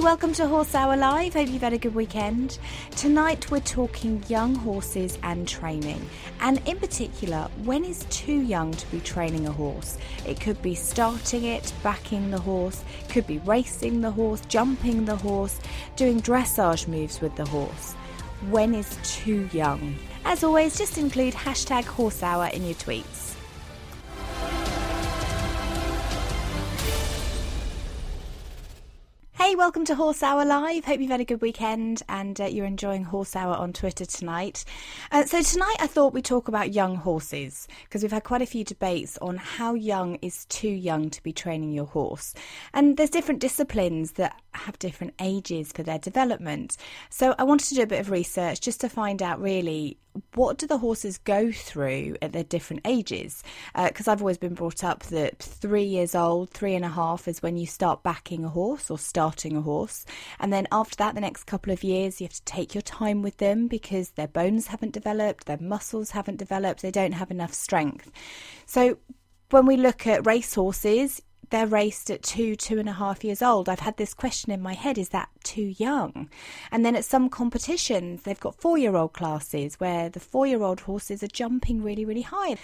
Welcome to Horse Hour Live. Hope you've had a good weekend. Tonight we're talking young horses and training, and in particular, when is too young to be training a horse? It could be starting it, backing the horse, could be racing the horse, jumping the horse, doing dressage moves with the horse. When is too young? As always, just include hashtag Horse Hour in your tweets. Hey, welcome to Horse Hour Live. Hope you've had a good weekend and uh, you're enjoying Horse Hour on Twitter tonight. Uh, so, tonight I thought we'd talk about young horses because we've had quite a few debates on how young is too young to be training your horse. And there's different disciplines that have different ages for their development. So, I wanted to do a bit of research just to find out really what do the horses go through at their different ages? Because uh, I've always been brought up that three years old, three and a half is when you start backing a horse or starting a horse. And then after that, the next couple of years, you have to take your time with them because their bones haven't developed, their muscles haven't developed, they don't have enough strength. So when we look at race horses, they're raced at two, two and a half years old. I've had this question in my head is that too young? And then at some competitions, they've got four year old classes where the four year old horses are jumping really, really high.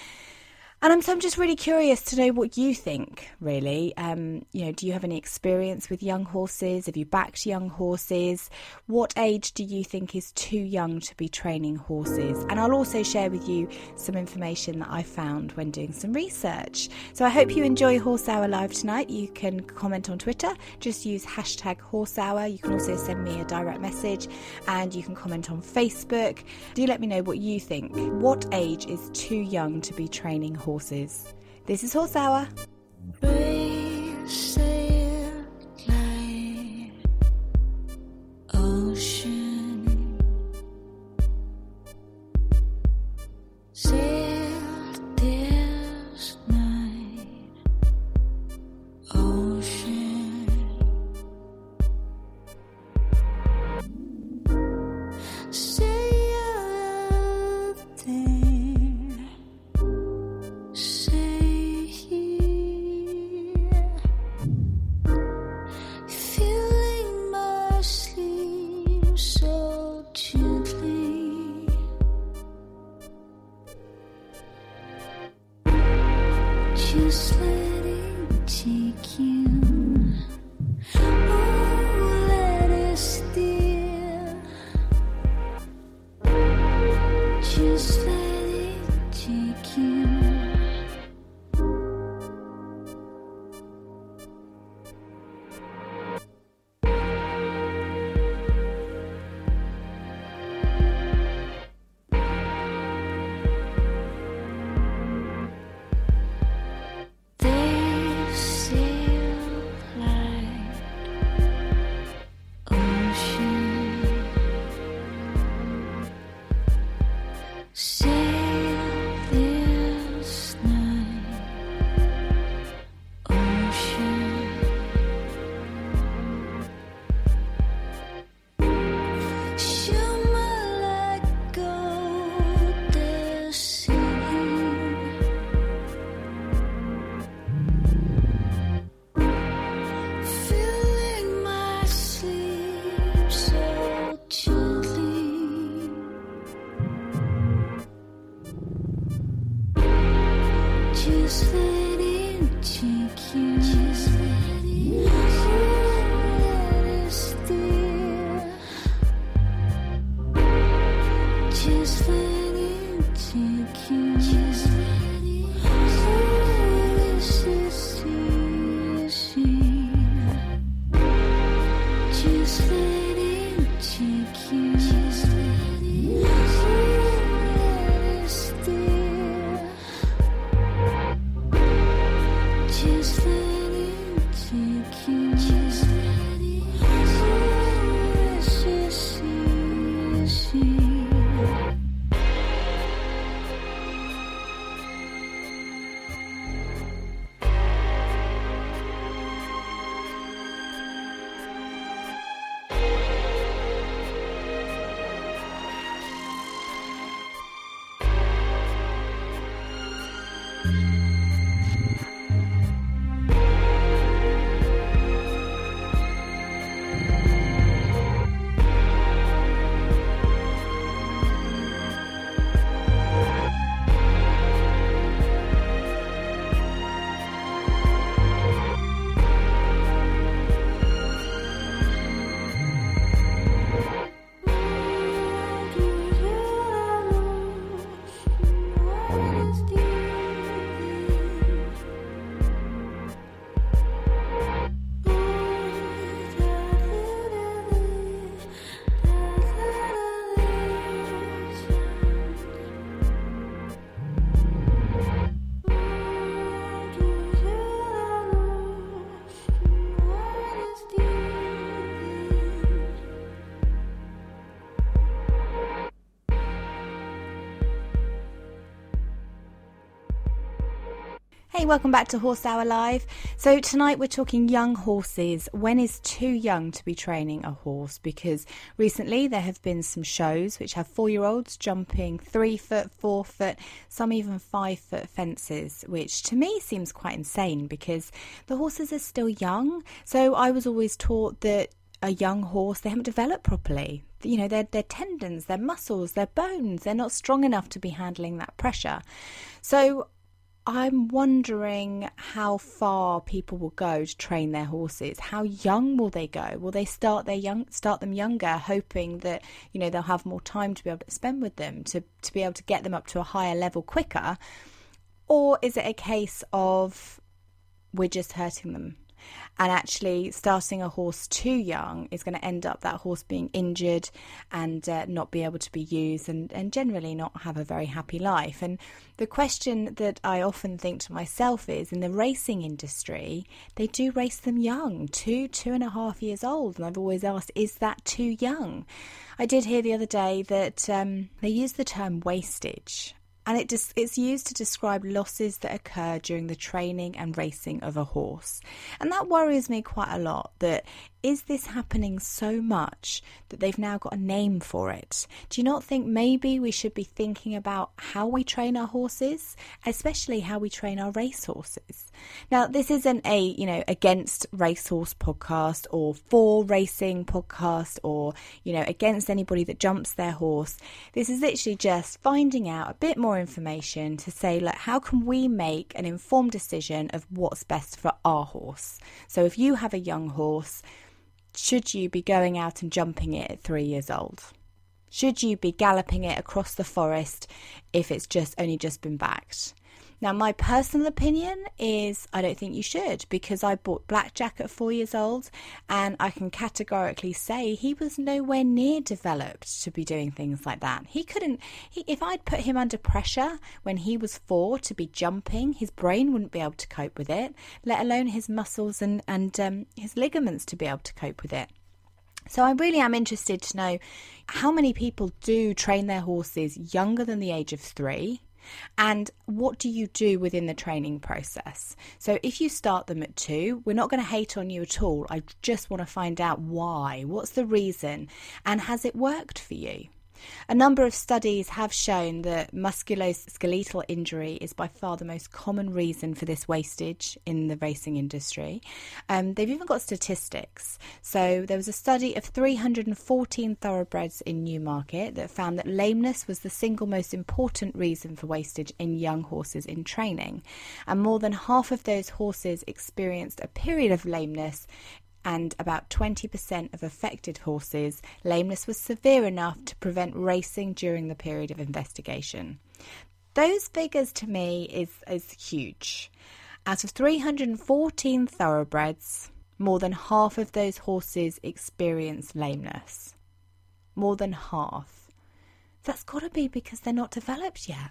And I'm, so I'm just really curious to know what you think, really. Um, you know, do you have any experience with young horses? Have you backed young horses? What age do you think is too young to be training horses? And I'll also share with you some information that I found when doing some research. So I hope you enjoy Horse Hour Live tonight. You can comment on Twitter, just use hashtag Horse Hour. You can also send me a direct message and you can comment on Facebook. Do let me know what you think. What age is too young to be training horses? horses. This is Horse Hour. Sail, ocean. Welcome back to Horse Hour Live. So, tonight we're talking young horses. When is too young to be training a horse? Because recently there have been some shows which have four year olds jumping three foot, four foot, some even five foot fences, which to me seems quite insane because the horses are still young. So, I was always taught that a young horse, they haven't developed properly. You know, their, their tendons, their muscles, their bones, they're not strong enough to be handling that pressure. So, I'm wondering how far people will go to train their horses. How young will they go? Will they start their young start them younger, hoping that you know they'll have more time to be able to spend with them to to be able to get them up to a higher level quicker? Or is it a case of we're just hurting them and actually starting a horse too young is going to end up that horse being injured and uh, not be able to be used and, and generally not have a very happy life. And the question that i often think to myself is in the racing industry they do race them young two two and a half years old. And i've always asked is that too young? I did hear the other day that um, they use the term wastage and it just it's used to describe losses that occur during the training and racing of a horse. And that worries me quite a lot that is this happening so much that they've now got a name for it? Do you not think maybe we should be thinking about how we train our horses, especially how we train our racehorses? Now, this isn't a, you know, against racehorse podcast or for racing podcast or, you know, against anybody that jumps their horse. This is literally just finding out a bit more information to say, like, how can we make an informed decision of what's best for our horse? So if you have a young horse, should you be going out and jumping it at three years old? Should you be galloping it across the forest if it's just only just been backed? Now, my personal opinion is I don't think you should because I bought Blackjack at four years old and I can categorically say he was nowhere near developed to be doing things like that. He couldn't, he, if I'd put him under pressure when he was four to be jumping, his brain wouldn't be able to cope with it, let alone his muscles and, and um, his ligaments to be able to cope with it. So I really am interested to know how many people do train their horses younger than the age of three and what do you do within the training process? So, if you start them at two, we're not going to hate on you at all. I just want to find out why. What's the reason? And has it worked for you? A number of studies have shown that musculoskeletal injury is by far the most common reason for this wastage in the racing industry. Um, they've even got statistics. So there was a study of 314 thoroughbreds in Newmarket that found that lameness was the single most important reason for wastage in young horses in training. And more than half of those horses experienced a period of lameness and about 20% of affected horses, lameness was severe enough to prevent racing during the period of investigation. Those figures to me is, is huge. Out of 314 thoroughbreds, more than half of those horses experience lameness. More than half. That's got to be because they're not developed yet.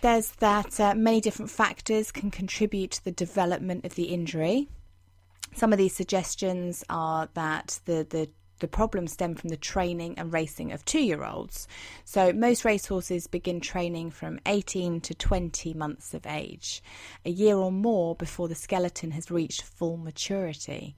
There's that uh, many different factors can contribute to the development of the injury. Some of these suggestions are that the, the the problems stem from the training and racing of two year olds. So, most racehorses begin training from 18 to 20 months of age, a year or more before the skeleton has reached full maturity.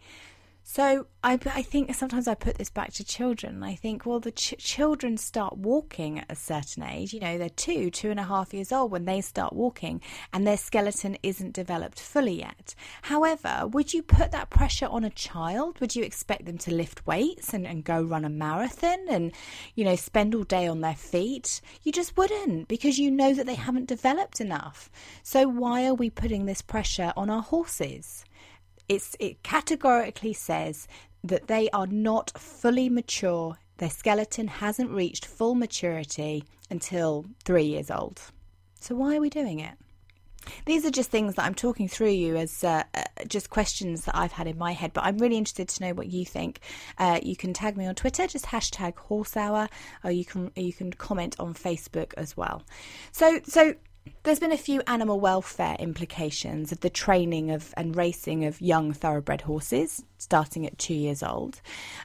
So I, I think sometimes I put this back to children. I think, well, the ch- children start walking at a certain age. You know, they're two, two and a half years old when they start walking, and their skeleton isn't developed fully yet. However, would you put that pressure on a child? Would you expect them to lift weights and, and go run a marathon and, you know, spend all day on their feet? You just wouldn't because you know that they haven't developed enough. So why are we putting this pressure on our horses? It's, it categorically says that they are not fully mature. Their skeleton hasn't reached full maturity until three years old. So, why are we doing it? These are just things that I'm talking through you as uh, uh, just questions that I've had in my head, but I'm really interested to know what you think. Uh, you can tag me on Twitter, just hashtag Horse Hour, or you can you can comment on Facebook as well. So so there's been a few animal welfare implications of the training of and racing of young thoroughbred horses starting at two years old.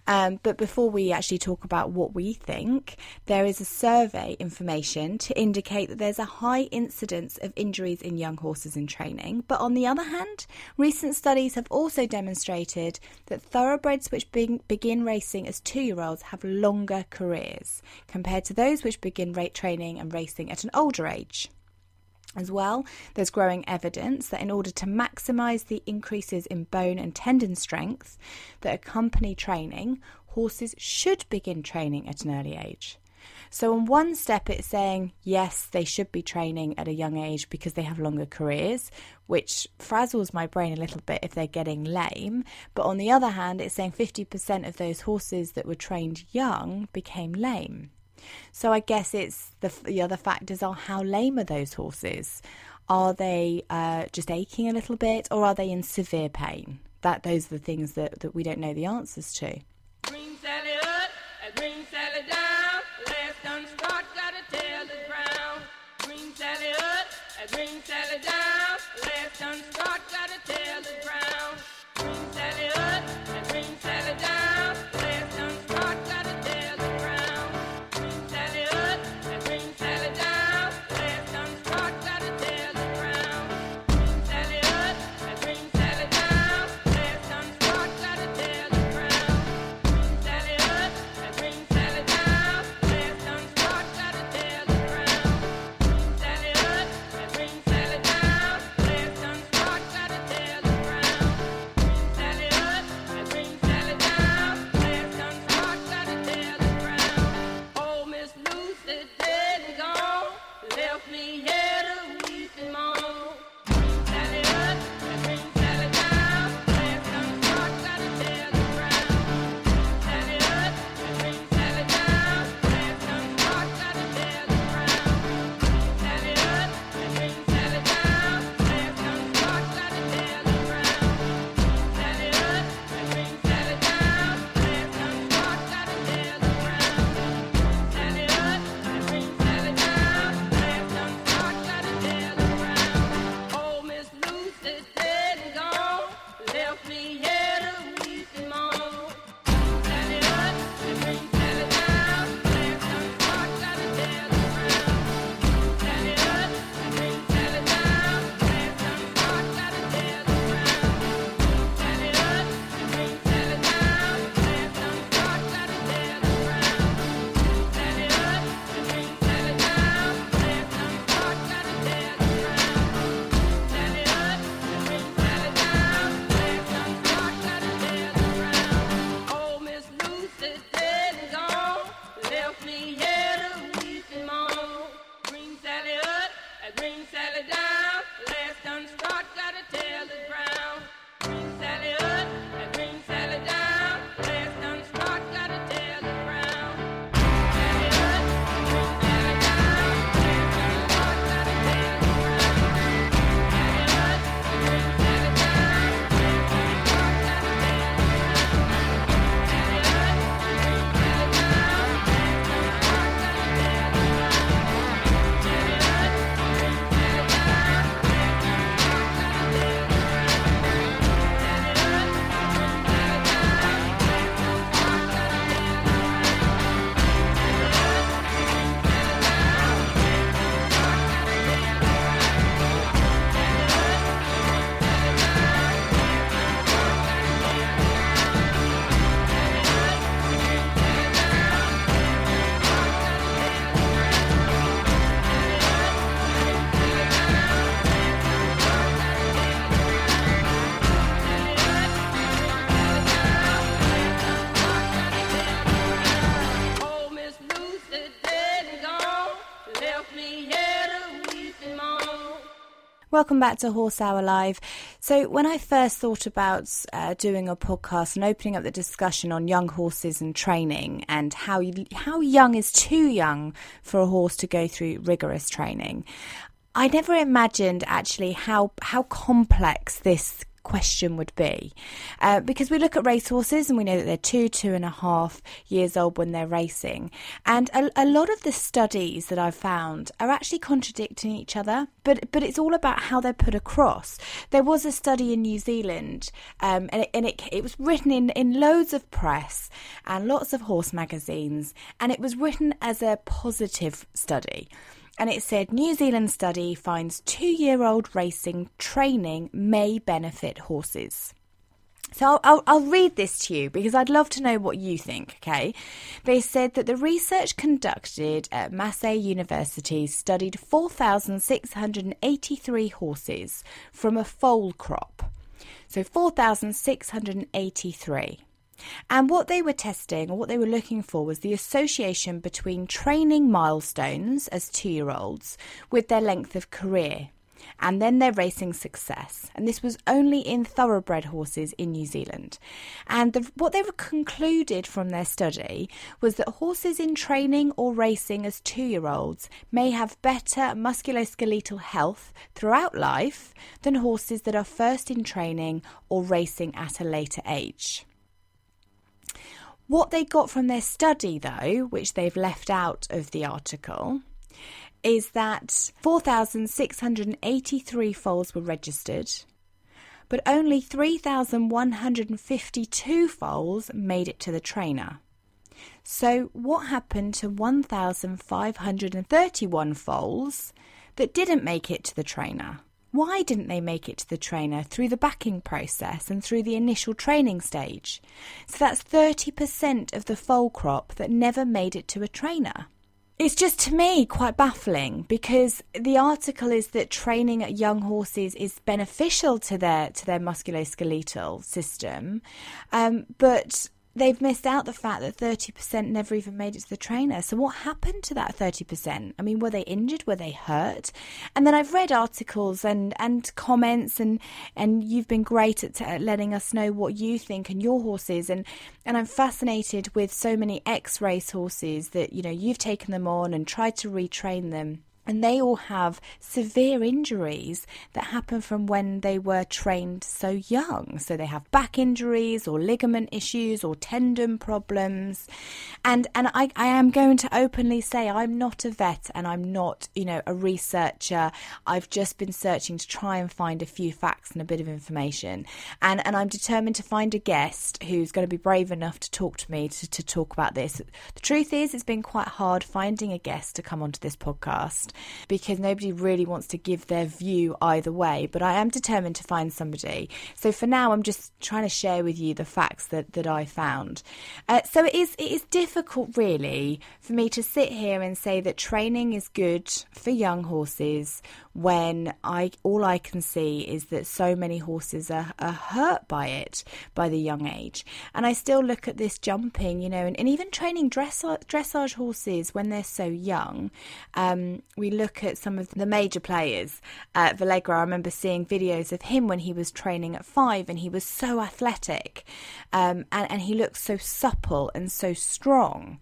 Um, but before we actually talk about what we think, there is a survey information to indicate that there's a high incidence of injuries in young horses in training. But on the other hand, recent studies have also demonstrated that thoroughbreds which be- begin racing as two year olds have longer careers compared to those which begin rate training and racing at an older age. As well, there's growing evidence that in order to maximize the increases in bone and tendon strength that accompany training, horses should begin training at an early age. So, on one step, it's saying yes, they should be training at a young age because they have longer careers, which frazzles my brain a little bit if they're getting lame. But on the other hand, it's saying 50% of those horses that were trained young became lame. So I guess it's the, the other factors are how lame are those horses? Are they uh, just aching a little bit or are they in severe pain? That those are the things that, that we don't know the answers to. Welcome back to Horse Hour Live. So, when I first thought about uh, doing a podcast and opening up the discussion on young horses and training and how how young is too young for a horse to go through rigorous training, I never imagined actually how how complex this question would be. Uh, because we look at racehorses and we know that they're two, two and a half years old when they're racing. And a, a, lot of the studies that I've found are actually contradicting each other, but, but it's all about how they're put across. There was a study in New Zealand, um, and, it, and it, it was written in, in loads of press and lots of horse magazines, and it was written as a positive study and it said New Zealand study finds two year old racing training may benefit horses. So I'll, I'll, I'll, read this to you because I'd love to know what you think, okay? They said that the research conducted at Massey University studied 4,683 horses from a foal crop. So 4,683. And what they were testing, or what they were looking for, was the association between training milestones as two year olds with their length of career and then their racing success. And this was only in thoroughbred horses in New Zealand. And the, what they concluded from their study was that horses in training or racing as two year olds may have better musculoskeletal health throughout life than horses that are first in training or racing at a later age. What they got from their study, though, which they've left out of the article, is that 4,683 foals were registered, but only 3,152 foals made it to the trainer. So, what happened to 1,531 foals that didn't make it to the trainer? Why didn't they make it to the trainer through the backing process and through the initial training stage? So that's 30% of the foal crop that never made it to a trainer. It's just to me quite baffling because the article is that training young horses is beneficial to their to their musculoskeletal system, um, but they've missed out the fact that 30% never even made it to the trainer. So, what happened to that 30%? I mean, were they injured? Were they hurt? And then I've read articles and, and comments, and, and you've been great at, at letting us know what you think and your horses. And, and I'm fascinated with so many ex race horses that, you know, you've taken them on and tried to retrain them and they all have severe injuries that happen from when they were trained so young. So they have back injuries or ligament issues or tendon problems. And and I, I am going to openly say I'm not a vet and I'm not, you know, a researcher. I've just been searching to try and find a few facts and a bit of information. And and I'm determined to find a guest who's going to be brave enough to talk to me to, to talk about this. The truth is it's been quite hard finding a guest to come onto this podcast because nobody really wants to give their view either way. But I am determined to find somebody. So for now, I'm just trying to share with you the facts that, that I found. Uh, so it is it is difficult, really, for me to sit here and say that training is good for young horses when I all I can see is that so many horses are, are hurt by it by the young age. And I still look at this jumping, you know, and, and even training dressage, dressage horses when they're so young. Um, we look at some of the major players. Uh, Valegro, I remember seeing videos of him when he was training at five and he was so athletic um, and, and he looked so supple and so strong.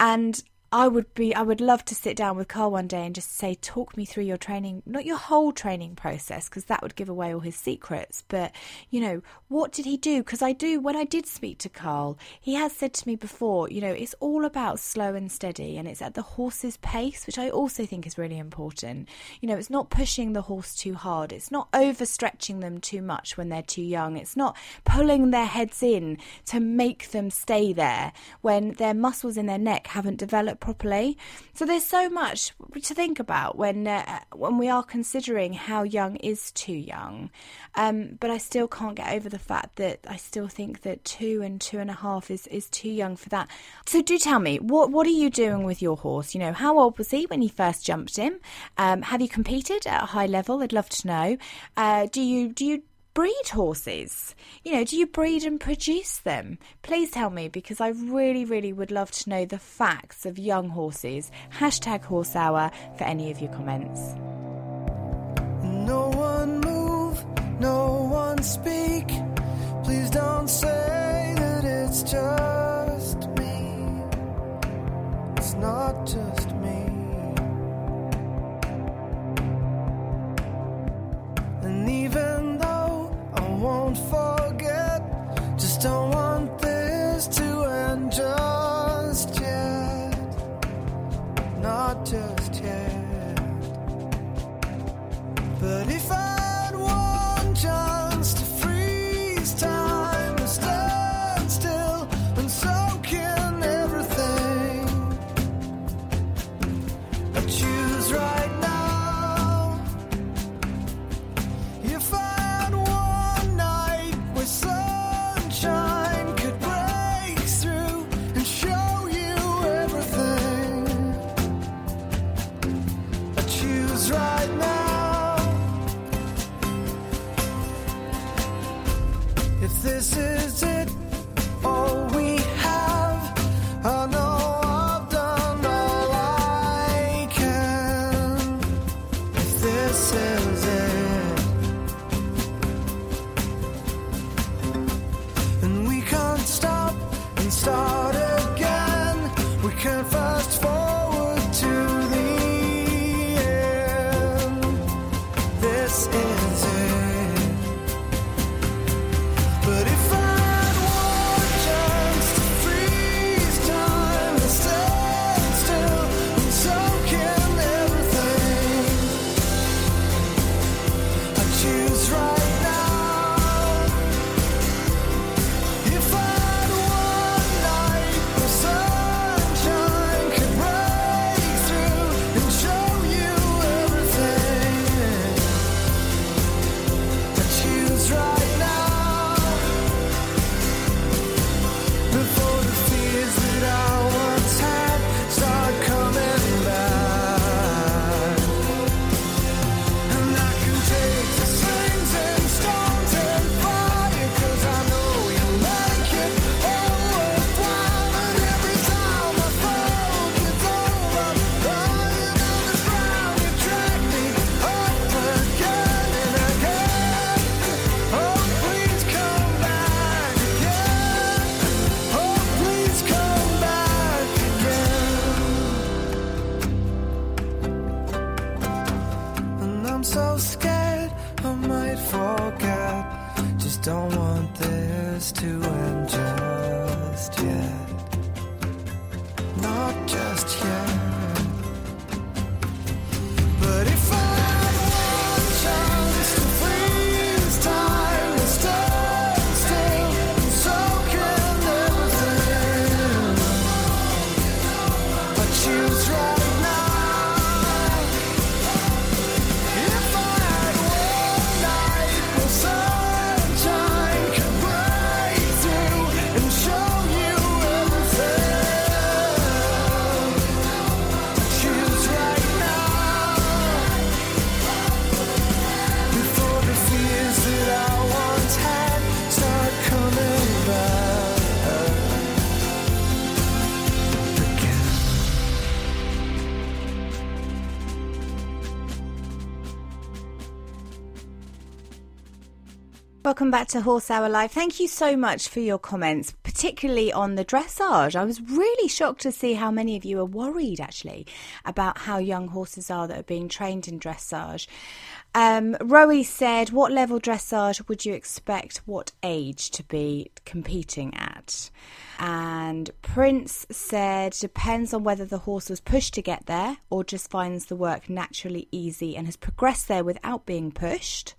And I would be I would love to sit down with Carl one day and just say talk me through your training not your whole training process because that would give away all his secrets but you know what did he do? Because I do when I did speak to Carl he has said to me before you know it's all about slow and steady and it's at the horse's pace which I also think is really important. You know it's not pushing the horse too hard. It's not overstretching them too much when they're too young. It's not pulling their heads in to make them stay there when their muscles in their neck haven't developed properly. So there's so much to think about when uh, when we are considering how young is too young. Um, but I still can't get over the fact that I still think that two and two and a half is, is too young for that. So do tell me what what are you doing with your horse? You know, how old was he when you first jumped him? Um, have you competed at a high level? I'd love to know. Uh, do you do you breed horses? You know, do you breed and produce them? Please tell me because I really, really would love to know the facts of young horses. Hashtag horse hour for any of your comments. No one move, no one speak. Please don't say that it's just me. It's not just me. And even won't forget, just don't want this to end just yet. Not just yet. But if I Welcome back to Horse Hour Live. Thank you so much for your comments, particularly on the dressage. I was really shocked to see how many of you are worried actually about how young horses are that are being trained in dressage. Um, Rowie said, What level dressage would you expect what age to be competing at? And Prince said, Depends on whether the horse was pushed to get there or just finds the work naturally easy and has progressed there without being pushed.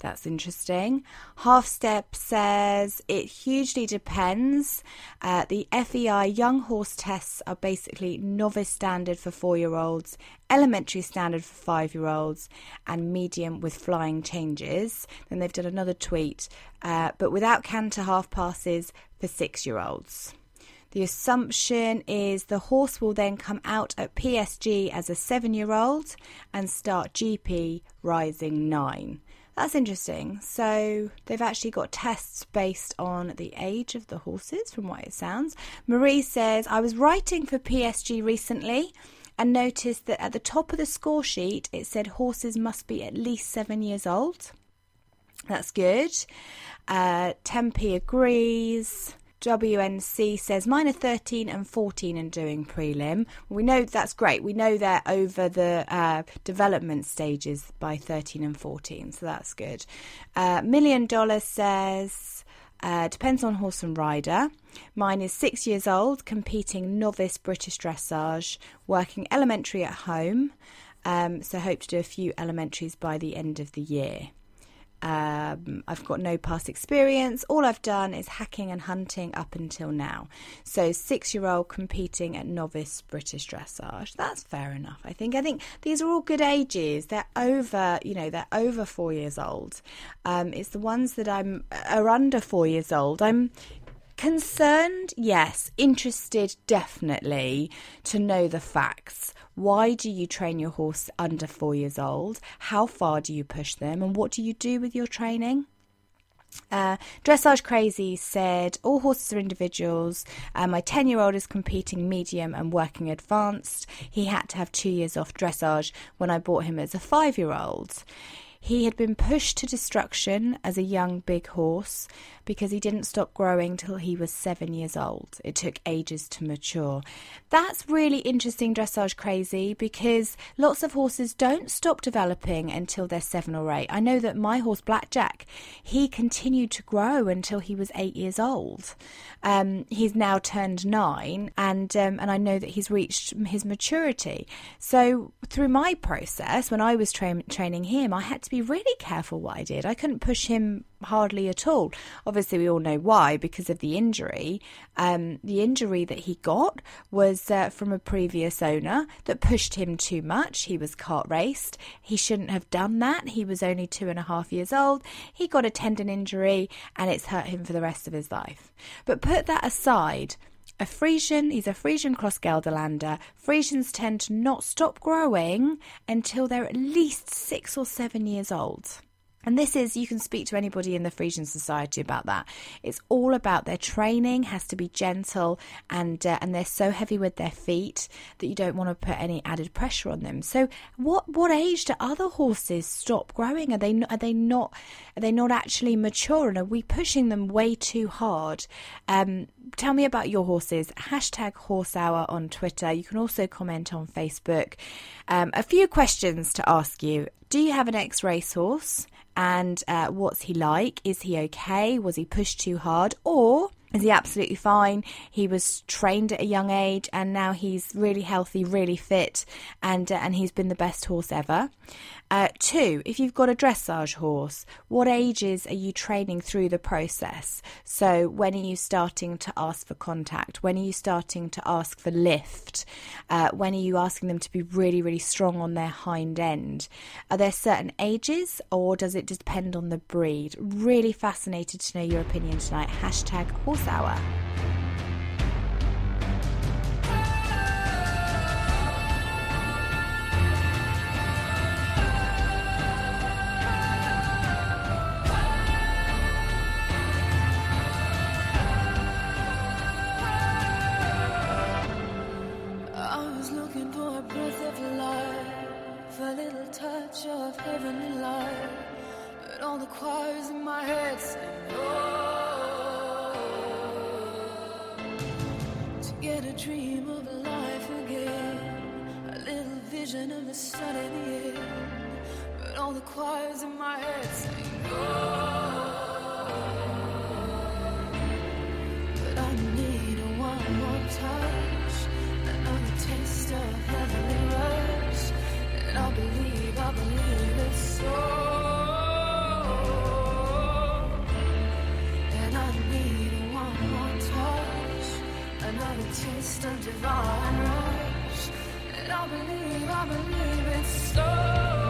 That's interesting. Half Step says it hugely depends. Uh, the FEI young horse tests are basically novice standard for four year olds, elementary standard for five year olds, and medium with flying changes. Then they've done another tweet, uh, but without canter half passes for six year olds. The assumption is the horse will then come out at PSG as a seven year old and start GP rising nine. That's interesting. So they've actually got tests based on the age of the horses, from what it sounds. Marie says, I was writing for PSG recently and noticed that at the top of the score sheet it said horses must be at least seven years old. That's good. Uh, Tempe agrees. WNC says mine are 13 and 14 and doing prelim. We know that's great. We know they're over the uh, development stages by 13 and 14, so that's good. Uh, Million Dollar says uh, depends on horse and rider. Mine is six years old, competing novice British dressage, working elementary at home. Um, so hope to do a few elementaries by the end of the year. Um, I've got no past experience. All I've done is hacking and hunting up until now. So, six year old competing at novice British dressage. That's fair enough, I think. I think these are all good ages. They're over, you know, they're over four years old. Um, it's the ones that I'm are under four years old. I'm concerned, yes. Interested, definitely, to know the facts. Why do you train your horse under four years old? How far do you push them? And what do you do with your training? Uh, Dressage Crazy said, All horses are individuals. Uh, my 10 year old is competing medium and working advanced. He had to have two years off dressage when I bought him as a five year old. He had been pushed to destruction as a young big horse because he didn't stop growing till he was seven years old. It took ages to mature. That's really interesting, dressage crazy, because lots of horses don't stop developing until they're seven or eight. I know that my horse, Blackjack, he continued to grow until he was eight years old. Um, he's now turned nine, and um, and I know that he's reached his maturity. So through my process, when I was tra- training him, I had to be really careful what I did. I couldn't push him hardly at all. Obviously, we all know why because of the injury. Um, the injury that he got was uh, from a previous owner that pushed him too much. He was cart raced. He shouldn't have done that. He was only two and a half years old. He got a tendon injury and it's hurt him for the rest of his life. But put that aside. A Friesian, he's a Friesian cross Gelderlander. Friesians tend to not stop growing until they're at least six or seven years old. And this is, you can speak to anybody in the Friesian Society about that. It's all about their training has to be gentle and uh, and they're so heavy with their feet that you don't want to put any added pressure on them. So, what what age do other horses stop growing? Are they are they not are they not actually mature? And are we pushing them way too hard? Um, tell me about your horses. Hashtag Horse Hour on Twitter. You can also comment on Facebook. Um, a few questions to ask you. Do you have an ex racehorse? And uh, what's he like? Is he okay? Was he pushed too hard? Or is he absolutely fine? He was trained at a young age and now he's really healthy, really fit, and, uh, and he's been the best horse ever. Uh, two, if you've got a dressage horse, what ages are you training through the process? So, when are you starting to ask for contact? When are you starting to ask for lift? Uh, when are you asking them to be really, really strong on their hind end? Are there certain ages or does it depend on the breed? Really fascinated to know your opinion tonight. Hashtag horse hour. I was looking for a breath of life, a little touch of heavenly light. But all the choirs in my head sing no. Get a dream of a life again, a little vision of the sun in the air. But all the choirs in my head sing no. But I need one more touch, another taste of heavenly rush, and I believe, I believe it's so. Another taste of divine rush, and I believe, I believe it's so.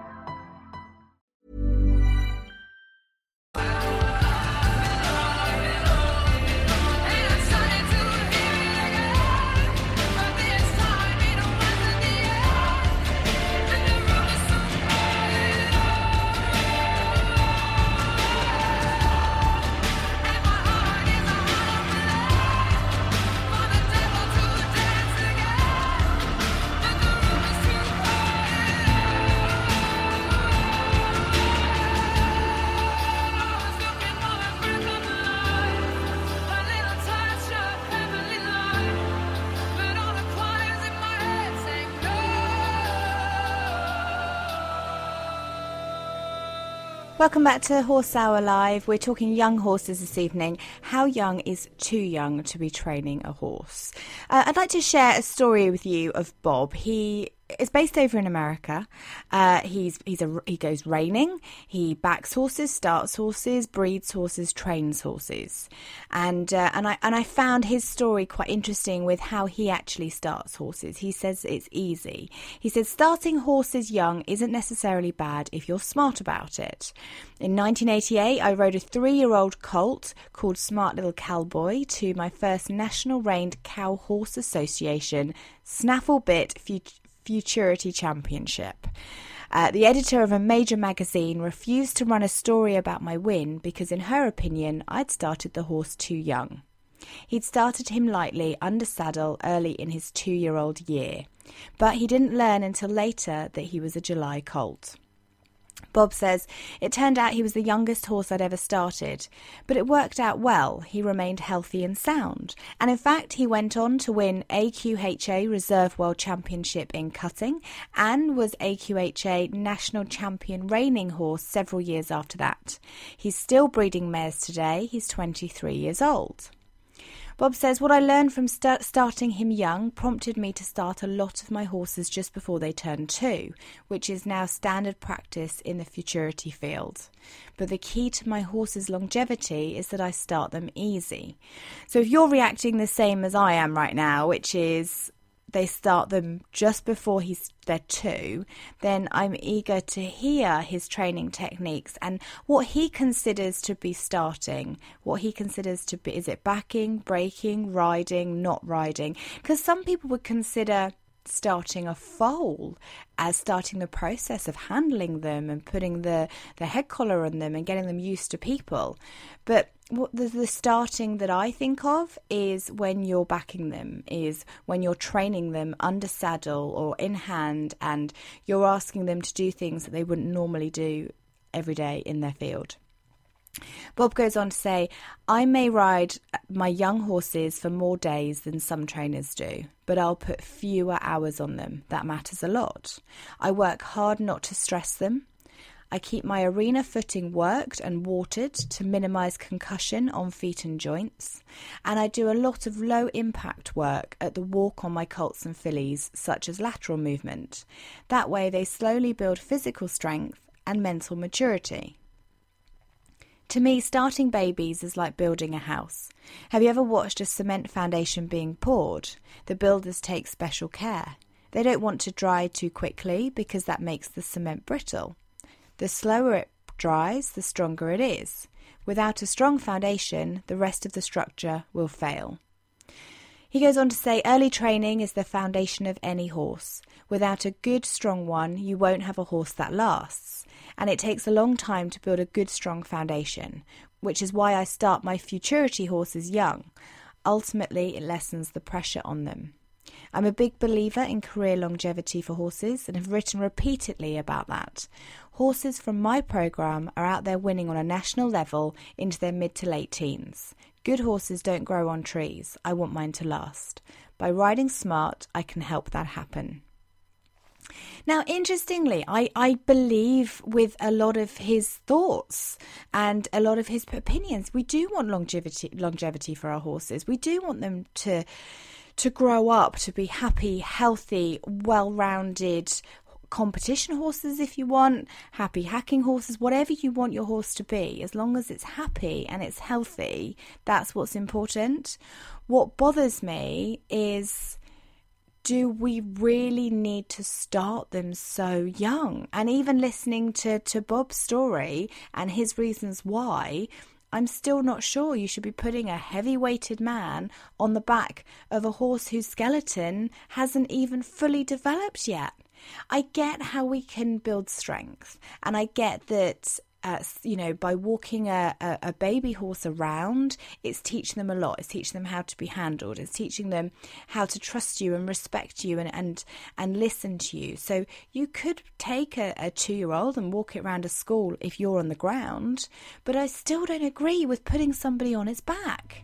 Welcome back to Horse Hour Live. We're talking young horses this evening. How young is too young to be training a horse? Uh, I'd like to share a story with you of Bob. He is based over in America. Uh, he's he's a he goes reining. He backs horses, starts horses, breeds horses, trains horses, and uh, and I and I found his story quite interesting with how he actually starts horses. He says it's easy. He says starting horses young isn't necessarily bad if you're smart about it. In 1988, I rode a three-year-old colt called Smart Little Cowboy to my first national reined cow horse association snaffle bit fut- Futurity Championship. Uh, the editor of a major magazine refused to run a story about my win because, in her opinion, I'd started the horse too young. He'd started him lightly under saddle early in his two year old year, but he didn't learn until later that he was a July colt. Bob says, It turned out he was the youngest horse I'd ever started, but it worked out well. He remained healthy and sound. And in fact, he went on to win AQHA Reserve World Championship in cutting and was AQHA National Champion reining horse several years after that. He's still breeding mares today. He's 23 years old. Bob says, What I learned from st- starting him young prompted me to start a lot of my horses just before they turn two, which is now standard practice in the futurity field. But the key to my horses' longevity is that I start them easy. So if you're reacting the same as I am right now, which is they start them just before he's they're two, then I'm eager to hear his training techniques and what he considers to be starting, what he considers to be is it backing, breaking, riding, not riding? Because some people would consider starting a foal as starting the process of handling them and putting the, the head collar on them and getting them used to people. But what the, the starting that I think of is when you're backing them, is when you're training them under saddle or in hand and you're asking them to do things that they wouldn't normally do every day in their field. Bob goes on to say, I may ride my young horses for more days than some trainers do, but I'll put fewer hours on them. That matters a lot. I work hard not to stress them. I keep my arena footing worked and watered to minimize concussion on feet and joints. And I do a lot of low impact work at the walk on my colts and fillies, such as lateral movement. That way, they slowly build physical strength and mental maturity. To me, starting babies is like building a house. Have you ever watched a cement foundation being poured? The builders take special care. They don't want to dry too quickly because that makes the cement brittle. The slower it dries, the stronger it is. Without a strong foundation, the rest of the structure will fail. He goes on to say early training is the foundation of any horse. Without a good, strong one, you won't have a horse that lasts. And it takes a long time to build a good, strong foundation, which is why I start my futurity horses young. Ultimately, it lessens the pressure on them. I'm a big believer in career longevity for horses and have written repeatedly about that. Horses from my program are out there winning on a national level into their mid to late teens. Good horses don't grow on trees. I want mine to last. By riding smart, I can help that happen. Now, interestingly, I, I believe with a lot of his thoughts and a lot of his opinions. We do want longevity longevity for our horses. We do want them to to grow up to be happy, healthy, well-rounded competition horses if you want, happy hacking horses, whatever you want your horse to be, as long as it's happy and it's healthy, that's what's important. What bothers me is do we really need to start them so young? And even listening to, to Bob's story and his reasons why, I'm still not sure you should be putting a heavy weighted man on the back of a horse whose skeleton hasn't even fully developed yet. I get how we can build strength, and I get that. Uh, you know, by walking a, a, a baby horse around, it's teaching them a lot. It's teaching them how to be handled. It's teaching them how to trust you and respect you and and, and listen to you. So you could take a, a two year old and walk it around a school if you're on the ground, but I still don't agree with putting somebody on its back.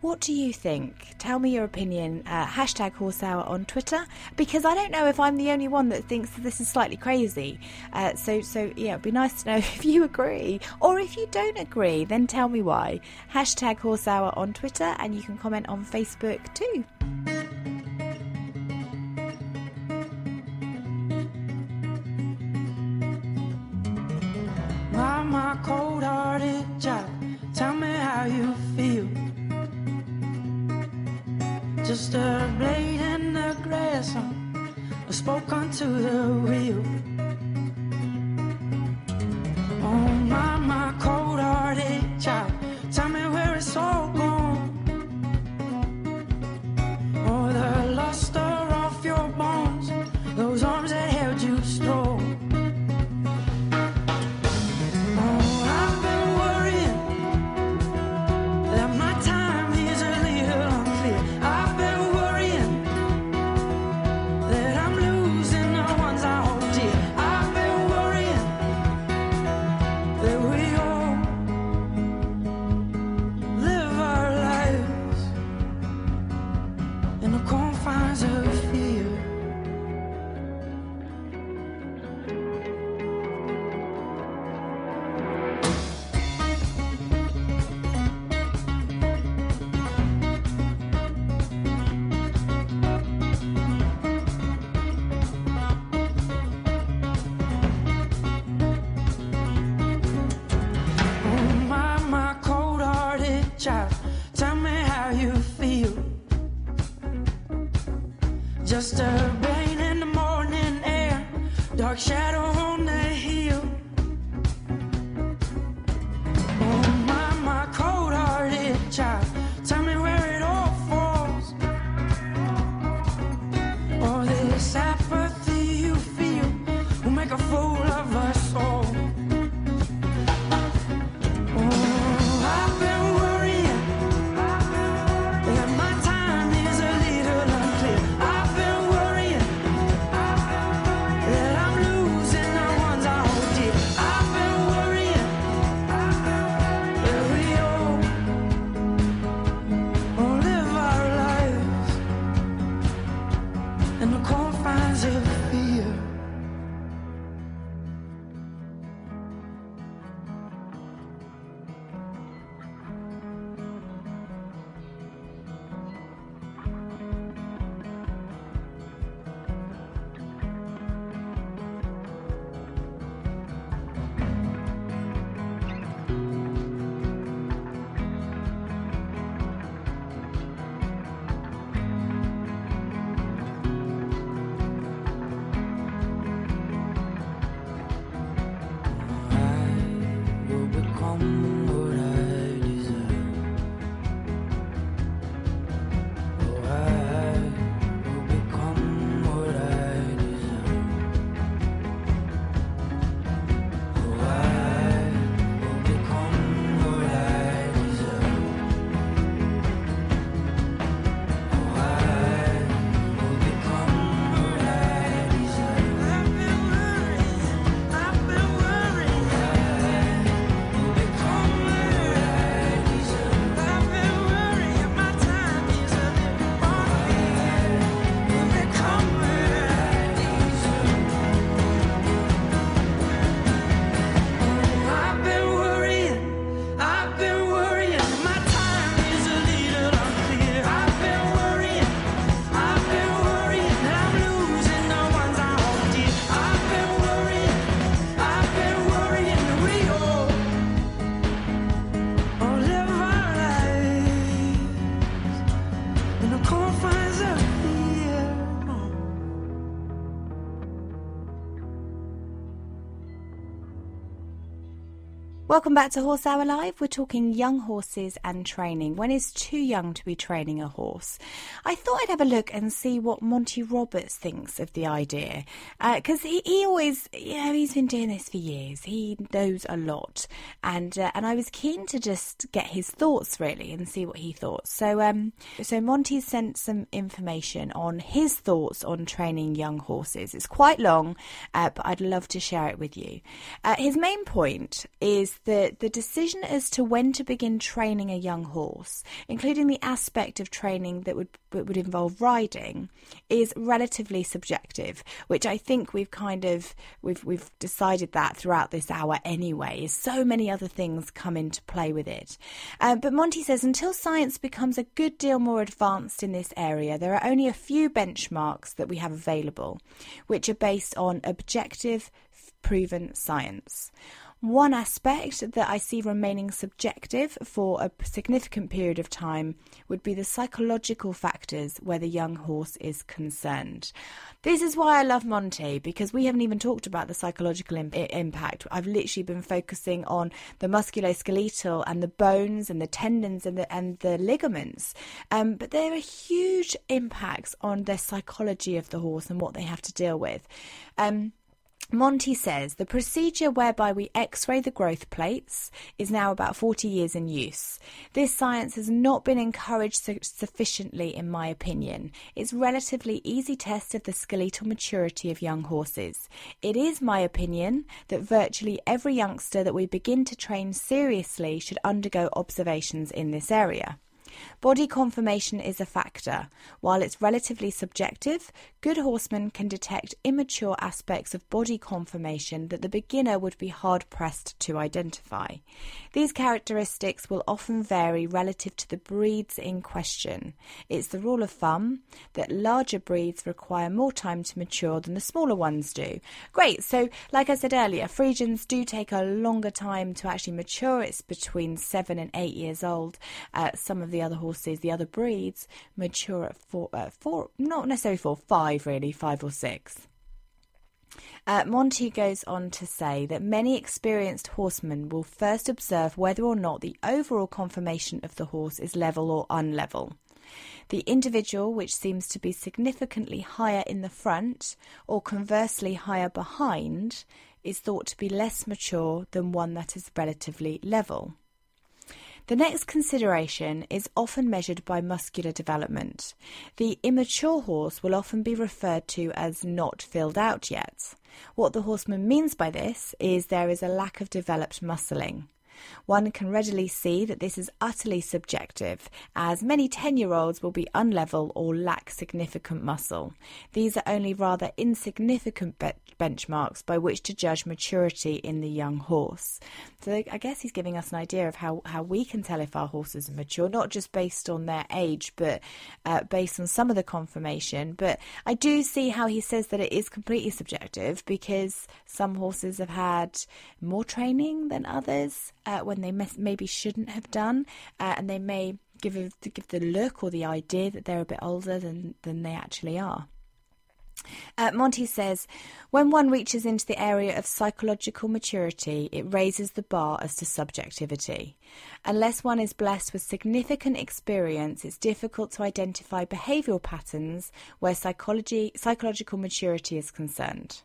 What do you think? Tell me your opinion. Uh, hashtag Horse Hour on Twitter because I don't know if I'm the only one that thinks that this is slightly crazy. Uh, so, so yeah, it'd be nice to know if you agree or if you don't agree. Then tell me why. Hashtag Horse Hour on Twitter, and you can comment on Facebook too. Just a blade in the grass, uh, I spoke onto the wheel. Oh, my, my cold-hearted child, tell me where it's all Just Welcome back to Horse Hour Live. We're talking young horses and training. When is too young to be training a horse? I thought I'd have a look and see what Monty Roberts thinks of the idea. Because uh, he, he always, you know, he's been doing this for years. He knows a lot. And uh, and I was keen to just get his thoughts really and see what he thought. So, um, so Monty sent some information on his thoughts on training young horses. It's quite long, uh, but I'd love to share it with you. Uh, his main point is the, the decision as to when to begin training a young horse, including the aspect of training that would would involve riding, is relatively subjective, which I think we've kind of we've we've decided that throughout this hour anyway. So many other things come into play with it. Uh, but Monty says until science becomes a good deal more advanced in this area, there are only a few benchmarks that we have available, which are based on objective, proven science. One aspect that I see remaining subjective for a significant period of time would be the psychological factors where the young horse is concerned. This is why I love Monty because we haven't even talked about the psychological Im- impact. I've literally been focusing on the musculoskeletal and the bones and the tendons and the and the ligaments. Um, but there are huge impacts on the psychology of the horse and what they have to deal with. Um, Monty says the procedure whereby we x ray the growth plates is now about 40 years in use. This science has not been encouraged su- sufficiently, in my opinion. It's relatively easy test of the skeletal maturity of young horses. It is my opinion that virtually every youngster that we begin to train seriously should undergo observations in this area. Body conformation is a factor. While it's relatively subjective, good horsemen can detect immature aspects of body conformation that the beginner would be hard pressed to identify. These characteristics will often vary relative to the breeds in question. It's the rule of thumb that larger breeds require more time to mature than the smaller ones do. Great, so like I said earlier, Friesians do take a longer time to actually mature. It's between seven and eight years old. Uh, some of the other horses, the other breeds, mature at four, uh, four, not necessarily four, five really, five or six. Uh, Monty goes on to say that many experienced horsemen will first observe whether or not the overall conformation of the horse is level or unlevel. The individual which seems to be significantly higher in the front, or conversely higher behind, is thought to be less mature than one that is relatively level. The next consideration is often measured by muscular development. The immature horse will often be referred to as not filled out yet. What the horseman means by this is there is a lack of developed muscling. One can readily see that this is utterly subjective, as many 10 year olds will be unlevel or lack significant muscle. These are only rather insignificant be- benchmarks by which to judge maturity in the young horse. So I guess he's giving us an idea of how, how we can tell if our horses are mature, not just based on their age, but uh, based on some of the conformation. But I do see how he says that it is completely subjective because some horses have had more training than others uh, when they maybe shouldn't have done, uh, and they may give give the look or the idea that they're a bit older than than they actually are. Uh, Monty says, when one reaches into the area of psychological maturity, it raises the bar as to subjectivity. Unless one is blessed with significant experience, it's difficult to identify behavioural patterns where psychology, psychological maturity is concerned.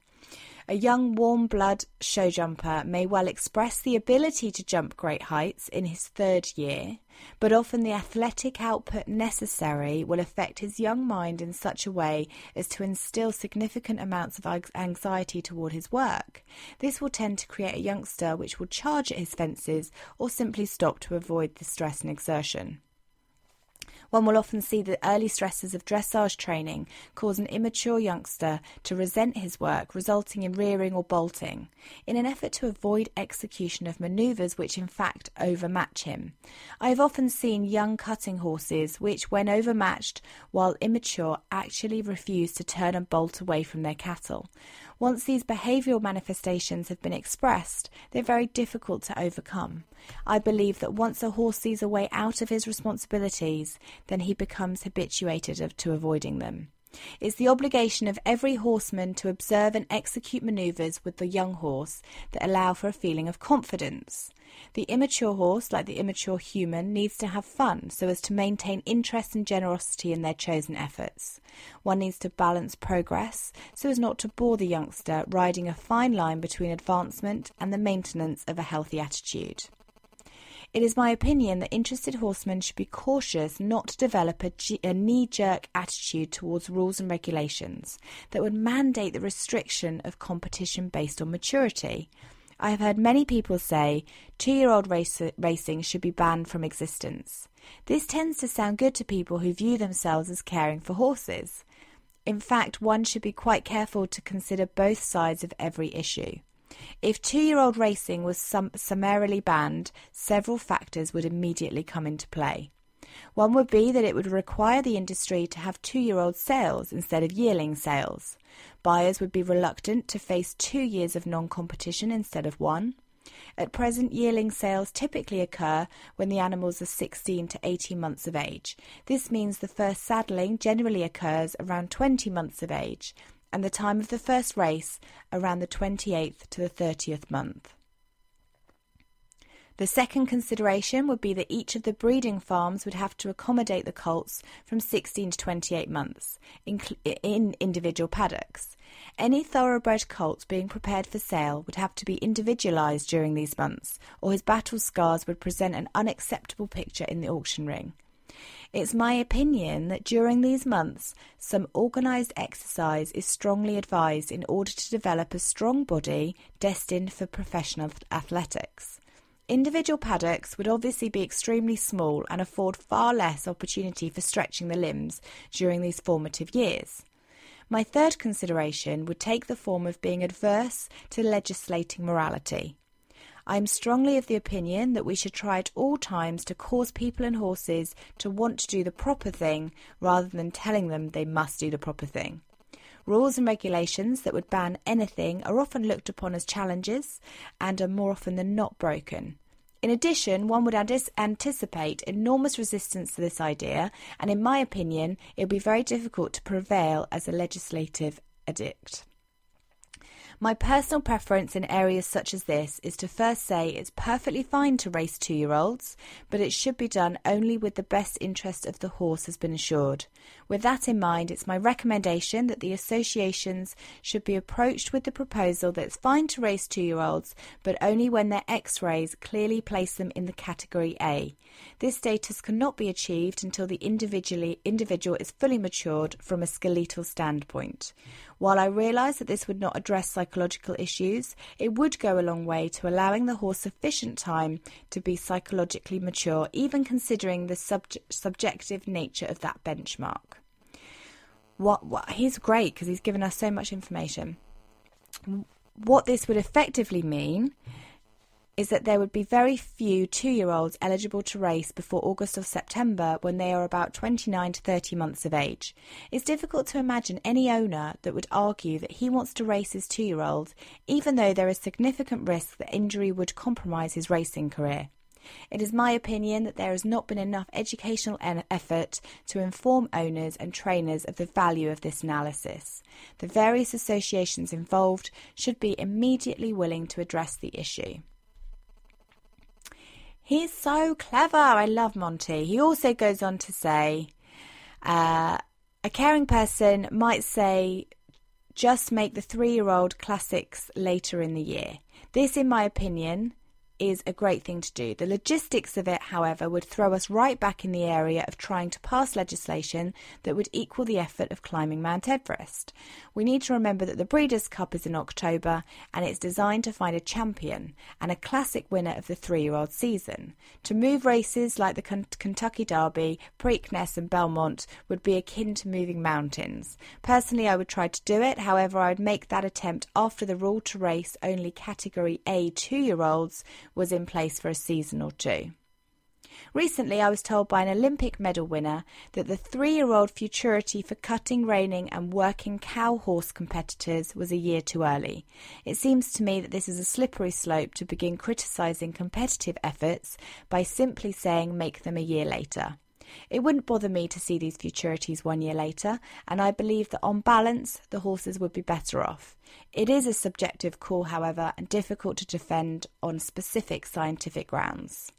A young warm blood show jumper may well express the ability to jump great heights in his third year, but often the athletic output necessary will affect his young mind in such a way as to instill significant amounts of anxiety toward his work. This will tend to create a youngster which will charge at his fences or simply stop to avoid the stress and exertion. One will often see the early stresses of dressage training cause an immature youngster to resent his work, resulting in rearing or bolting, in an effort to avoid execution of manoeuvres which in fact overmatch him. I have often seen young cutting horses which, when overmatched while immature, actually refuse to turn and bolt away from their cattle. Once these behavioural manifestations have been expressed, they're very difficult to overcome. I believe that once a horse sees a way out of his responsibilities, then he becomes habituated to avoiding them. It's the obligation of every horseman to observe and execute manoeuvres with the young horse that allow for a feeling of confidence. The immature horse, like the immature human, needs to have fun so as to maintain interest and generosity in their chosen efforts. One needs to balance progress so as not to bore the youngster, riding a fine line between advancement and the maintenance of a healthy attitude. It is my opinion that interested horsemen should be cautious not to develop a, knee jerk attitude towards rules and regulations that would mandate the restriction of competition based on maturity. I have heard many people say two year old racing should be banned from existence. This tends to sound good to people who view themselves as caring for horses. In fact, one should be quite careful to consider both sides of every issue. If two year old racing was sum- summarily banned, several factors would immediately come into play. One would be that it would require the industry to have two year old sales instead of yearling sales. Buyers would be reluctant to face two years of non competition instead of one. At present, yearling sales typically occur when the animals are 16 to 18 months of age. This means the first saddling generally occurs around 20 months of age, and the time of the first race around the 28th to the 30th month. The second consideration would be that each of the breeding farms would have to accommodate the colts from 16 to 28 months in, in individual paddocks. Any thoroughbred colt being prepared for sale would have to be individualised during these months, or his battle scars would present an unacceptable picture in the auction ring. It's my opinion that during these months, some organised exercise is strongly advised in order to develop a strong body destined for professional athletics. Individual paddocks would obviously be extremely small and afford far less opportunity for stretching the limbs during these formative years. My third consideration would take the form of being adverse to legislating morality. I am strongly of the opinion that we should try at all times to cause people and horses to want to do the proper thing rather than telling them they must do the proper thing. Rules and regulations that would ban anything are often looked upon as challenges and are more often than not broken. In addition, one would anticipate enormous resistance to this idea, and in my opinion, it would be very difficult to prevail as a legislative edict. My personal preference in areas such as this is to first say it's perfectly fine to race two year olds, but it should be done only with the best interest of the horse has been assured. With that in mind, it's my recommendation that the associations should be approached with the proposal that it's fine to race two year olds, but only when their x rays clearly place them in the category A. This status cannot be achieved until the individually, individual is fully matured from a skeletal standpoint. While I realise that this would not address psychological issues, it would go a long way to allowing the horse sufficient time to be psychologically mature, even considering the sub- subjective nature of that benchmark. What, what he's great because he's given us so much information. What this would effectively mean is that there would be very few two year olds eligible to race before August or September when they are about 29 to 30 months of age. It's difficult to imagine any owner that would argue that he wants to race his two year old, even though there is significant risk that injury would compromise his racing career. It is my opinion that there has not been enough educational effort to inform owners and trainers of the value of this analysis. The various associations involved should be immediately willing to address the issue. He's so clever. I love Monty. He also goes on to say uh, a caring person might say, just make the three year old classics later in the year. This, in my opinion, is a great thing to do. The logistics of it, however, would throw us right back in the area of trying to pass legislation that would equal the effort of climbing Mount Everest. We need to remember that the Breeders' Cup is in October and it's designed to find a champion and a classic winner of the three year old season. To move races like the Kentucky Derby, Preakness, and Belmont would be akin to moving mountains. Personally, I would try to do it, however, I would make that attempt after the rule to race only category A two year olds was in place for a season or two. Recently, I was told by an Olympic medal winner that the three year old futurity for cutting, reining, and working cow horse competitors was a year too early. It seems to me that this is a slippery slope to begin criticising competitive efforts by simply saying make them a year later. It wouldn't bother me to see these futurities one year later, and I believe that on balance, the horses would be better off. It is a subjective call, however, and difficult to defend on specific scientific grounds.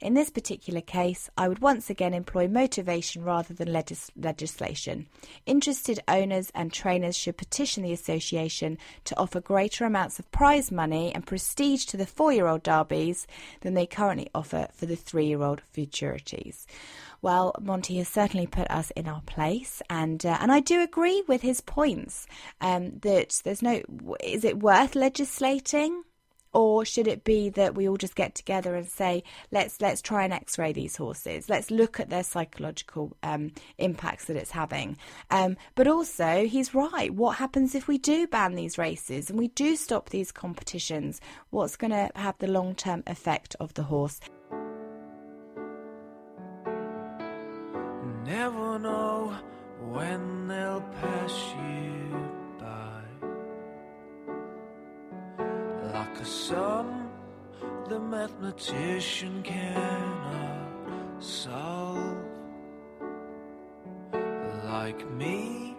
In this particular case, I would once again employ motivation rather than legis- legislation. Interested owners and trainers should petition the association to offer greater amounts of prize money and prestige to the four year old derbies than they currently offer for the three year old futurities. Well, Monty has certainly put us in our place, and uh, and I do agree with his points um, that there's no. Is it worth legislating? or should it be that we all just get together and say let's let's try and x-ray these horses let's look at their psychological um, impacts that it's having um, but also he's right what happens if we do ban these races and we do stop these competitions what's going to have the long-term effect of the horse Never know when they'll pass you by. Like a sum the mathematician cannot solve. Like me,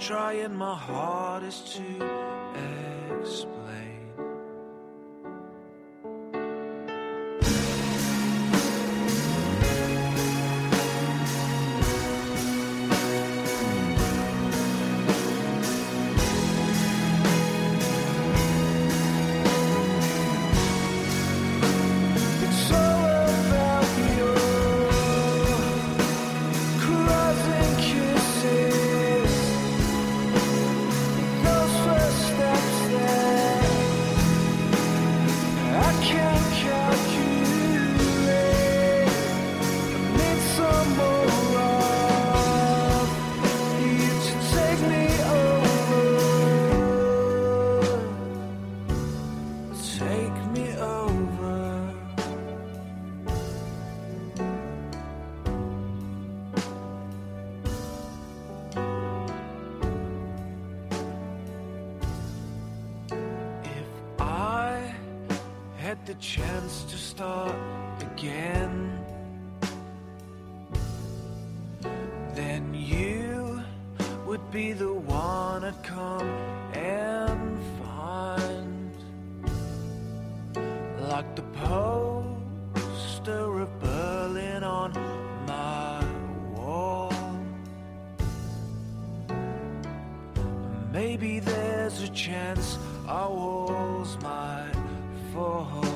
trying my hardest to explain. Be the one I'd come and find. Like the poster of Berlin on my wall. Maybe there's a chance our walls might fall.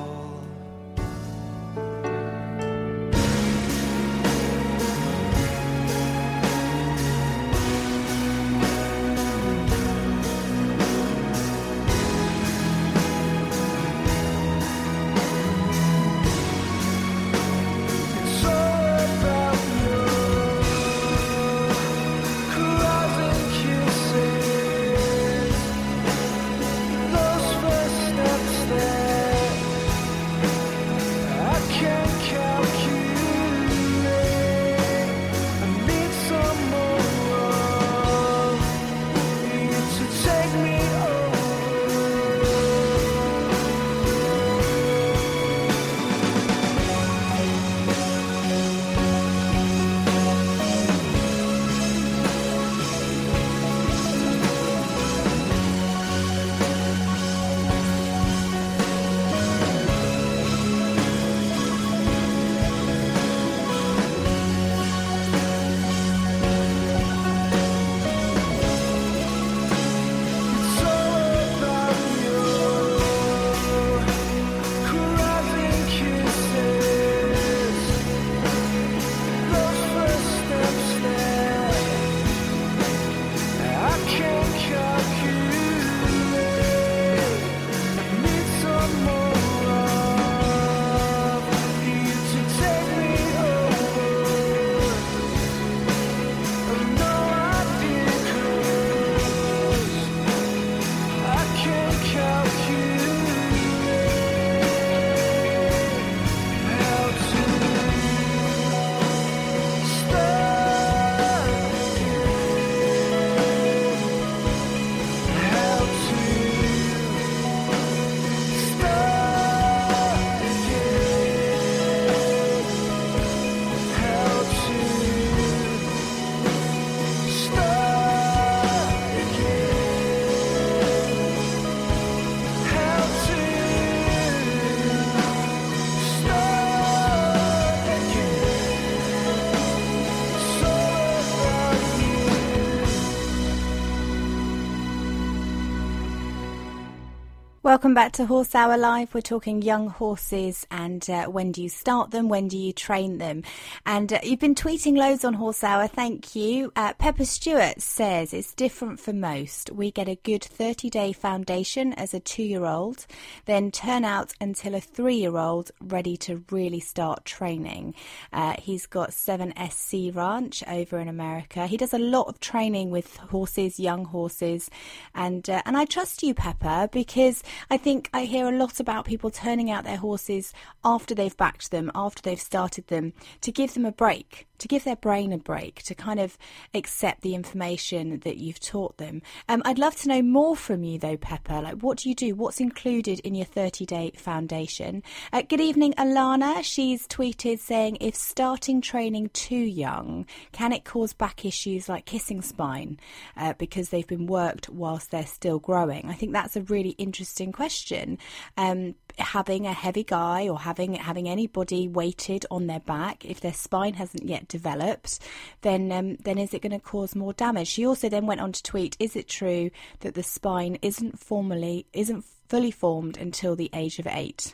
Welcome back to Horse Hour Live. We're talking young horses and uh, when do you start them? When do you train them? And uh, you've been tweeting loads on Horse Hour. Thank you. Uh, Pepper Stewart says it's different for most. We get a good 30 day foundation as a two year old, then turn out until a three year old ready to really start training. Uh, he's got 7SC Ranch over in America. He does a lot of training with horses, young horses. And, uh, and I trust you, Pepper, because I think I hear a lot about people turning out their horses after they've backed them, after they've started them, to give them a break, to give their brain a break, to kind of accept the information that you've taught them. Um, I'd love to know more from you, though, Pepper. Like, what do you do? What's included in your 30 day foundation? Uh, good evening, Alana. She's tweeted saying, if starting training too young, can it cause back issues like kissing spine uh, because they've been worked whilst they're still growing? I think that's a really interesting question. Um, having a heavy guy or having having anybody weighted on their back, if their spine hasn't yet developed, then um, then is it going to cause more damage? She also then went on to tweet: Is it true that the spine isn't formally isn't fully formed until the age of eight?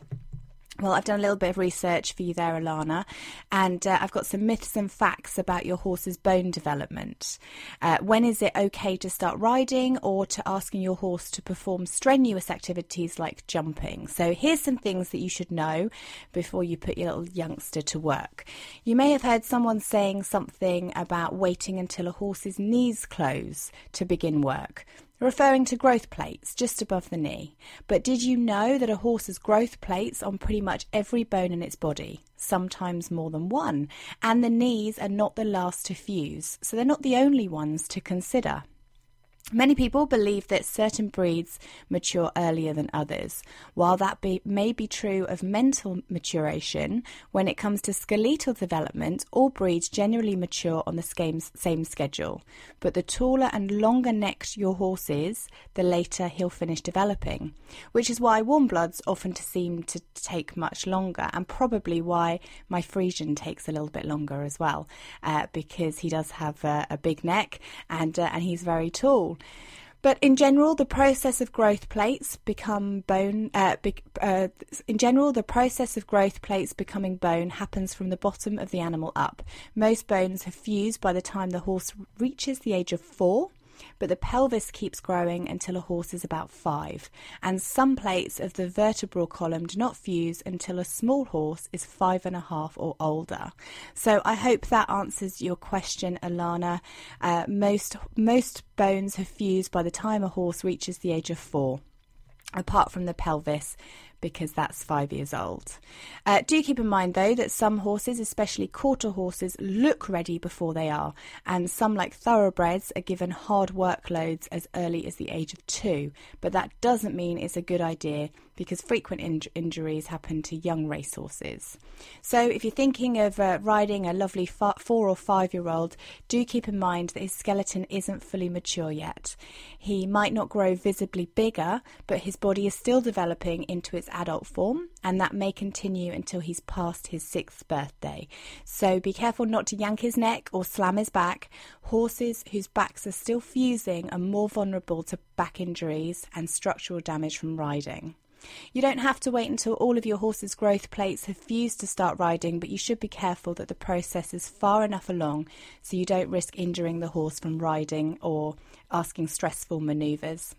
Well, I've done a little bit of research for you there, Alana, and uh, I've got some myths and facts about your horse's bone development. Uh, when is it okay to start riding or to asking your horse to perform strenuous activities like jumping? So, here's some things that you should know before you put your little youngster to work. You may have heard someone saying something about waiting until a horse's knees close to begin work referring to growth plates just above the knee. But did you know that a horse has growth plates on pretty much every bone in its body? Sometimes more than one. And the knees are not the last to fuse, so they're not the only ones to consider. Many people believe that certain breeds mature earlier than others. While that be, may be true of mental maturation, when it comes to skeletal development, all breeds generally mature on the same, same schedule. But the taller and longer necked your horse is, the later he'll finish developing. Which is why warm bloods often seem to take much longer, and probably why my Friesian takes a little bit longer as well, uh, because he does have a, a big neck and uh, and he's very tall. But in general, the process of growth plates become bone. Uh, be, uh, in general, the process of growth plates becoming bone happens from the bottom of the animal up. Most bones have fused by the time the horse reaches the age of four but the pelvis keeps growing until a horse is about five, and some plates of the vertebral column do not fuse until a small horse is five and a half or older. So I hope that answers your question, Alana. Uh, most most bones have fused by the time a horse reaches the age of four, apart from the pelvis because that's five years old. Uh, do keep in mind, though, that some horses, especially quarter horses, look ready before they are, and some, like thoroughbreds, are given hard workloads as early as the age of two. But that doesn't mean it's a good idea because frequent in- injuries happen to young racehorses. So, if you're thinking of uh, riding a lovely fa- four or five year old, do keep in mind that his skeleton isn't fully mature yet. He might not grow visibly bigger, but his body is still developing into its adult form, and that may continue until he's past his sixth birthday. So, be careful not to yank his neck or slam his back. Horses whose backs are still fusing are more vulnerable to back injuries and structural damage from riding. You don't have to wait until all of your horse's growth plates have fused to start riding, but you should be careful that the process is far enough along so you don't risk injuring the horse from riding or asking stressful manoeuvres.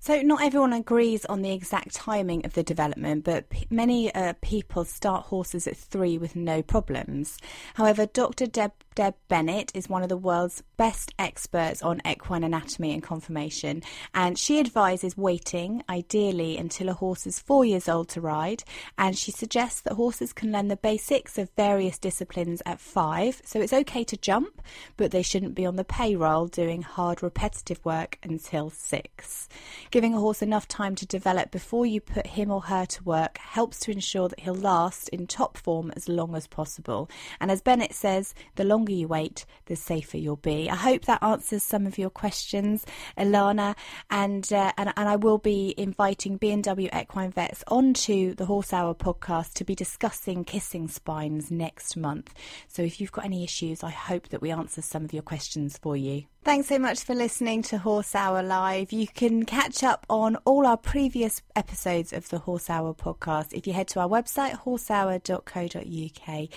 So, not everyone agrees on the exact timing of the development, but p- many uh, people start horses at three with no problems. However, Dr. Deb, Deb Bennett is one of the world's best experts on equine anatomy and conformation, and she advises waiting, ideally, until a horse is four years old to ride. And she suggests that horses can learn the basics of various disciplines at five, so it's okay to jump, but they shouldn't be on the payroll doing hard repetitive work until six. Giving a horse enough time to develop before you put him or her to work helps to ensure that he'll last in top form as long as possible. And as Bennett says, the longer you wait, the safer you'll be. I hope that answers some of your questions, Alana, and uh, and, and I will be inviting B&W Equine Vets onto the Horse Hour podcast to be discussing kissing spines next month. So if you've got any issues, I hope that we answer some of your questions for you. Thanks so much for listening to Horse Hour Live. You can catch up on all our previous episodes of the Horse Hour podcast if you head to our website, horsehour.co.uk.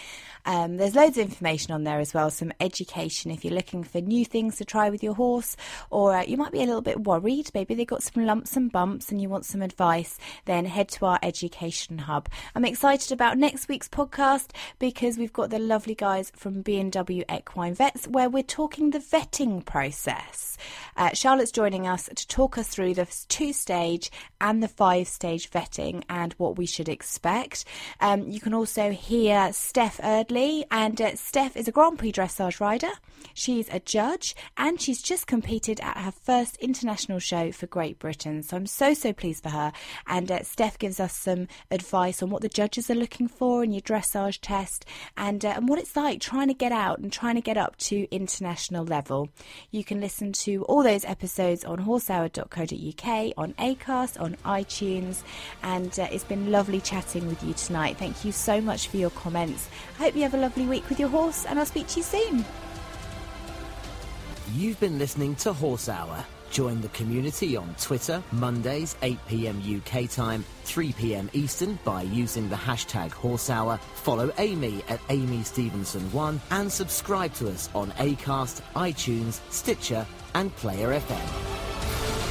Um, there's loads of information on there as well, some education if you're looking for new things to try with your horse, or uh, you might be a little bit worried, maybe they've got some lumps and bumps and you want some advice, then head to our education hub. I'm excited about next week's podcast because we've got the lovely guys from B&W Equine Vets where we're talking the vetting process. Uh, Charlotte's joining us to talk us through the two stage and the five stage vetting and what we should expect. Um, you can also hear Steph Erdley, and uh, Steph is a Grand Prix dressage rider. She's a judge and she's just competed at her first international show for Great Britain. So I'm so, so pleased for her. And uh, Steph gives us some advice on what the judges are looking for in your dressage test and, uh, and what it's like trying to get out and trying to get up to international level. You can listen to all those episodes on horsehour.co.uk, on Acast, on iTunes, and uh, it's been lovely chatting with you tonight. Thank you so much for your comments. I hope you have a lovely week with your horse, and I'll speak to you soon. You've been listening to Horse Hour. Join the community on Twitter, Mondays, 8 pm UK time, 3 pm Eastern by using the hashtag Horse Hour. Follow Amy at Amy Stevenson1 and subscribe to us on Acast, iTunes, Stitcher, and Player FM.